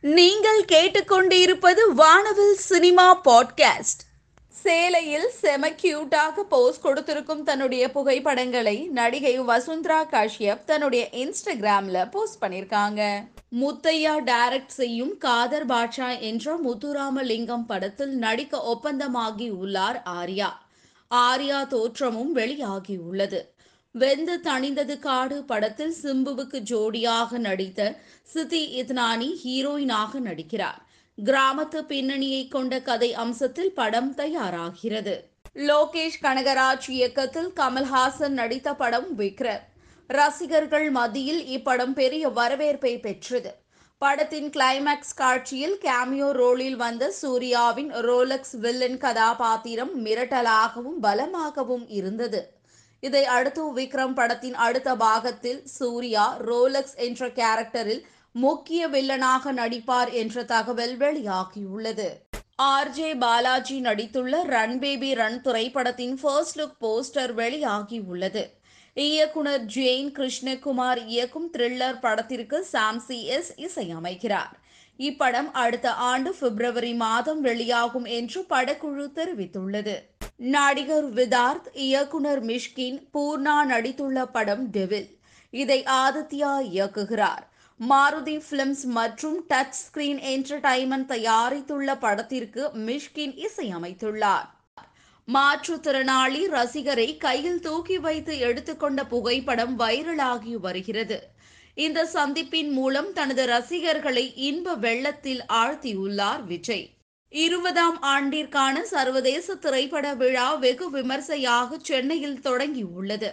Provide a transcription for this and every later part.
நீங்கள் கேட்டுக்கொண்டிருப்பது வானவில் சினிமா பாட்காஸ்ட். சேலையில் செம கியூட்டாக போஸ் கொடுத்திருக்கும் தன்னுடைய புகைப்படங்களை நடிகை வசுந்தரா காஷ்யப் தன்னுடைய இன்ஸ்டாகிராம்ல போஸ்ட் பண்ணியிருக்காங்க. முத்தையா டைரக்ட் செய்யும் காதர் பாட்ஷா என்ற முத்துராமலிங்கம் படத்தில் நடிக்க ஒப்பந்தமாகி உள்ளார் ஆர்யா. ஆர்யா தோற்றமும் வெளியாகி உள்ளது. வெந்து தணிந்தது காடு படத்தில் சிம்புவுக்கு ஜோடியாக நடித்த சித்தி இத்னானி ஹீரோயினாக நடிக்கிறார். கிராமத்து பின்னணியை கொண்ட கதை அம்சத்தில் படம் தயாராகிறது. லோகேஷ் கனகராஜ் இயக்கத்தில் கமல்ஹாசன் நடித்த படம் விக்ரம் ரசிகர்கள் மத்தியில் இப்படம் பெரிய வரவேற்பை பெற்றது. படத்தின் கிளைமேக்ஸ் காட்சியில் கேமியோ ரோலில் வந்த சூர்யாவின் ரோலக்ஸ் வில்லன் கதாபாத்திரம் மிரட்டலாகவும் பலமாகவும் இருந்தது. இதை அடுத்து விக்ரம் படத்தின் அடுத்த பாகத்தில் சூர்யா ரோலக்ஸ் என்ற கேரக்டரில் முக்கிய வில்லனாக நடிப்பார் என்ற தகவல் வெளியாகியுள்ளது. ஆர்ஜே பாலாஜி நடித்துள்ள ரன் பேபி ரன் திரைப்படத்தின் ஃபர்ஸ்ட் லுக் போஸ்டர் வெளியாகியுள்ளது. இயக்குனர் ஜெயின் கிருஷ்ணகுமார் இயக்கும் த்ரில்லர் படத்திற்கு சாம்சி எஸ் இசையமைக்கிறார். இப்படம் அடுத்த ஆண்டு பிப்ரவரி மாதம் வெளியாகும் என்று படக்குழு தெரிவித்துள்ளது. நடிகர் விதார்த் இயக்குனர் மிஷ்கின் பூர்ணா நடித்துள்ள படம் டெவில். இதை ஆதித்யா இயக்குகிறார். மாருதி பிலிம்ஸ் மற்றும் டச் ஸ்கிரீன் என்டர்டைன்மெண்ட் தயாரித்துள்ள படத்திற்கு மிஷ்கின் இசையமைத்துள்ளார். மாற்றுத்திறனாளி ரசிகரை கையில் தூக்கி வைத்து எடுத்துக்கொண்ட புகைப்படம் வைரலாகி வருகிறது. இந்த சந்திப்பின் மூலம் தனது ரசிகர்களை இன்ப வெள்ளத்தில் ஆழ்த்தியுள்ளார் விஜய். இருபதாம் ஆண்டிற்கான சர்வதேச திரைப்பட விழா வெகு விமர்சையாக சென்னையில் தொடங்கியுள்ளது.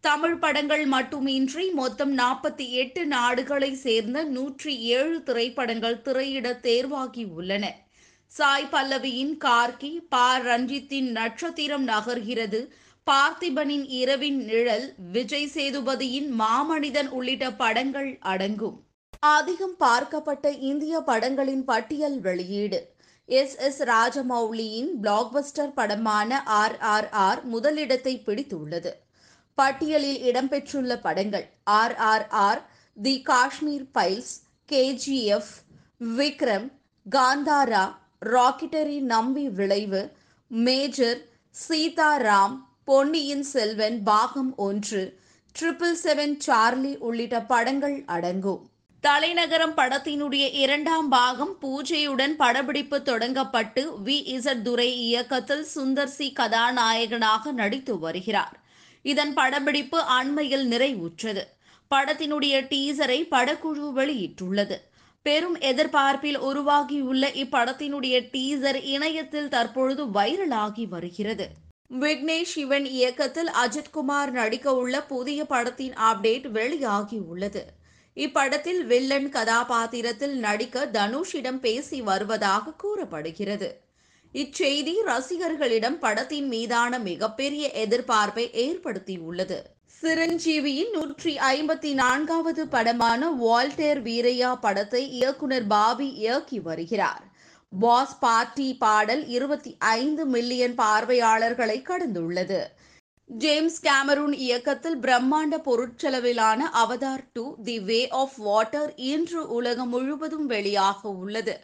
தமிழ் படங்கள் மட்டுமின்றி மொத்தம் நாற்பத்தி எட்டு நாடுகளை சேர்ந்த நூற்றி ஏழு திரைப்படங்கள் திரையிட தேர்வாகி உள்ளன சாய் பல்லவியின் கார்கி பா. ரஞ்சித்தின் நட்சத்திரம் நகர்கிறது பார்த்திபனின் இரவின் நிழல் விஜய் சேதுபதியின் மாமனிதன் உள்ளிட்ட படங்கள் அடங்கும். அதிகம் பார்க்கப்பட்ட இந்திய படங்களின் பட்டியல் வெளியீடு. எஸ் எஸ் ராஜமௌலியின் பிளாக்பஸ்டர் படமான ஆர் ஆர் ஆர் முதலிடத்தை பிடித்துள்ளது. பட்டியலில் இடம்பெற்றுள்ள படங்கள் R R R the Kashmir files KGF Vikram Kantara rocketry Nambi விளைவு மேஜர் சீதாராம் பொன்னியின் செல்வன் பாகம் ஒன்று ட்ரிபிள் செவன் சார்லி உள்ளிட்ட படங்கள் அடங்கும். தலைநகரம் படத்தினுடைய இரண்டாம் பாகம் பூஜையுடன் படப்பிடிப்பு தொடங்கப்பட்டு வி இசட் துரை இயக்கத்தில் சுந்தர் சி கதாநாயகனாக நடித்து வருகிறார். இதன் படப்பிடிப்பு அண்மையில் நிறைவுற்றது. படத்தினுடைய டீசரை படக்குழு வெளியிட்டுள்ளது. பெரும் எதிர்பார்ப்பில் உருவாகியுள்ள இப்படத்தினுடைய டீசர் இணையத்தில் தற்பொழுது வைரலாகி வருகிறது. விக்னேஷ் சிவன் இயக்கத்தில் அஜித்குமார் நடிக்க உள்ள புதிய படத்தின் அப்டேட் வெளியாகி உள்ளது இப்படத்தில் வில்லன் கதாபாத்திரத்தில் நடிக்க தனுஷிடம் பேசி வருவதாக கூறப்படுகிறது. இச்செய்தி ரசிகர்களிடம் படத்தின் மீதான மிகப்பெரிய எதிர்பார்ப்பை ஏற்படுத்தியுள்ளது. சிரஞ்சீவியின் நூற்றி ஐம்பத்தி நான்காவது படமான வால்டேர் வீரையா படத்தை இயக்குனர் பாபி இயக்கி வருகிறார். பாஸ் பார்ட்டி பாடல் இருபத்தி ஐந்து மில்லியன் பார்வையாளர்களை கடந்துள்ளது. ஜேம்ஸ் கேமரூன் இயக்கத்தில் பிரம்மாண்ட பொருட்செலவிலான Avatar two the way of water இன்று உலகம் முழுவதும் வெளியாக உள்ளது.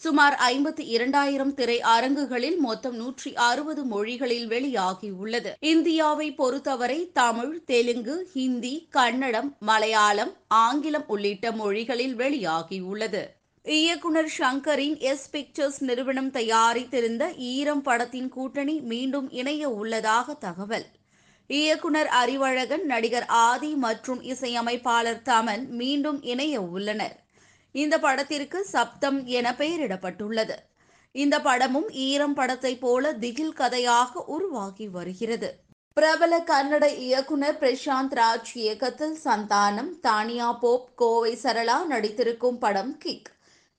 சுமார் ஐம்பத்தி இரண்டாயிரம் திரை அரங்குகளில் மொத்தம் நூற்றி அறுபது மொழிகளில் வெளியாகி உள்ளது. இந்தியாவை பொறுத்தவரை தமிழ் தெலுங்கு ஹிந்தி கன்னடம் மலையாளம் ஆங்கிலம் உள்ளிட்ட மொழிகளில் வெளியாகி உள்ளது. இயக்குனர் ஷங்கரின் எஸ் பிக்சர்ஸ் நிறுவனம் தயாரித்திருந்த ஈரம் படத்தின் கூட்டணி மீண்டும் இணைய உள்ளதாக தகவல். இயக்குனர் அறிவழகன் நடிகர் ஆதி மற்றும் இசையமைப்பாளர் தமன் மீண்டும் இணைய உள்ளனர். இந்த படத்திற்கு சப்தம் என பெயரிடப்பட்டுள்ளது. இந்த படமும் ஈரம் படத்தை போல திகில் கதையாக உருவாகி வருகிறது. பிரபல கன்னட இயக்குனர் பிரசாந்த் ராஜ் இயக்கத்தில் சந்தானம் தானியா போப் கோவை சரளா நடித்திருக்கும் படம் கிக்.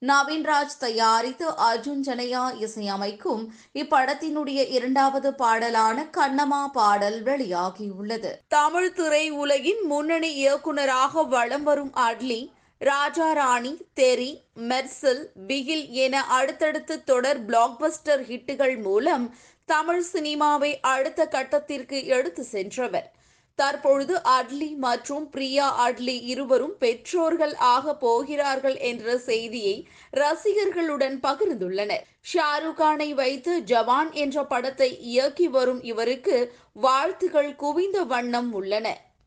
நவீன்ராஜ் தயாரித்து அர்ஜுன் ஜனையா இசையமைக்கும் இப்படத்தினுடைய இரண்டாவது பாடலான கண்ணமா பாடல் வெளியாகியுள்ளது. தமிழ் திரை உலகின் முன்னணி இயக்குனராக வலம் வரும் அட்லி ராஜா ராணி தெரி மெர்சல் பிகில் என அடுத்தடுத்து தொடர் பிளாக்பஸ்டர் ஹிட்டுகள் மூலம் தமிழ் சினிமாவை அடுத்த கட்டத்திற்கு எடுத்து சென்றவர். தற்பொழுது அட்லி மற்றும் பிரியா அட்லி இருவரும் பெற்றோர்கள் ஆக போகிறார்கள் என்ற செய்தியை ரசிகர்களுடன் பகிர்ந்துள்ளனர். ஷாருக் கானை வைத்து ஜவான் என்ற படத்தை இயக்கி வரும் இவருக்கு வாழ்த்துகள் குவிந்த வண்ணம் உள்ளன.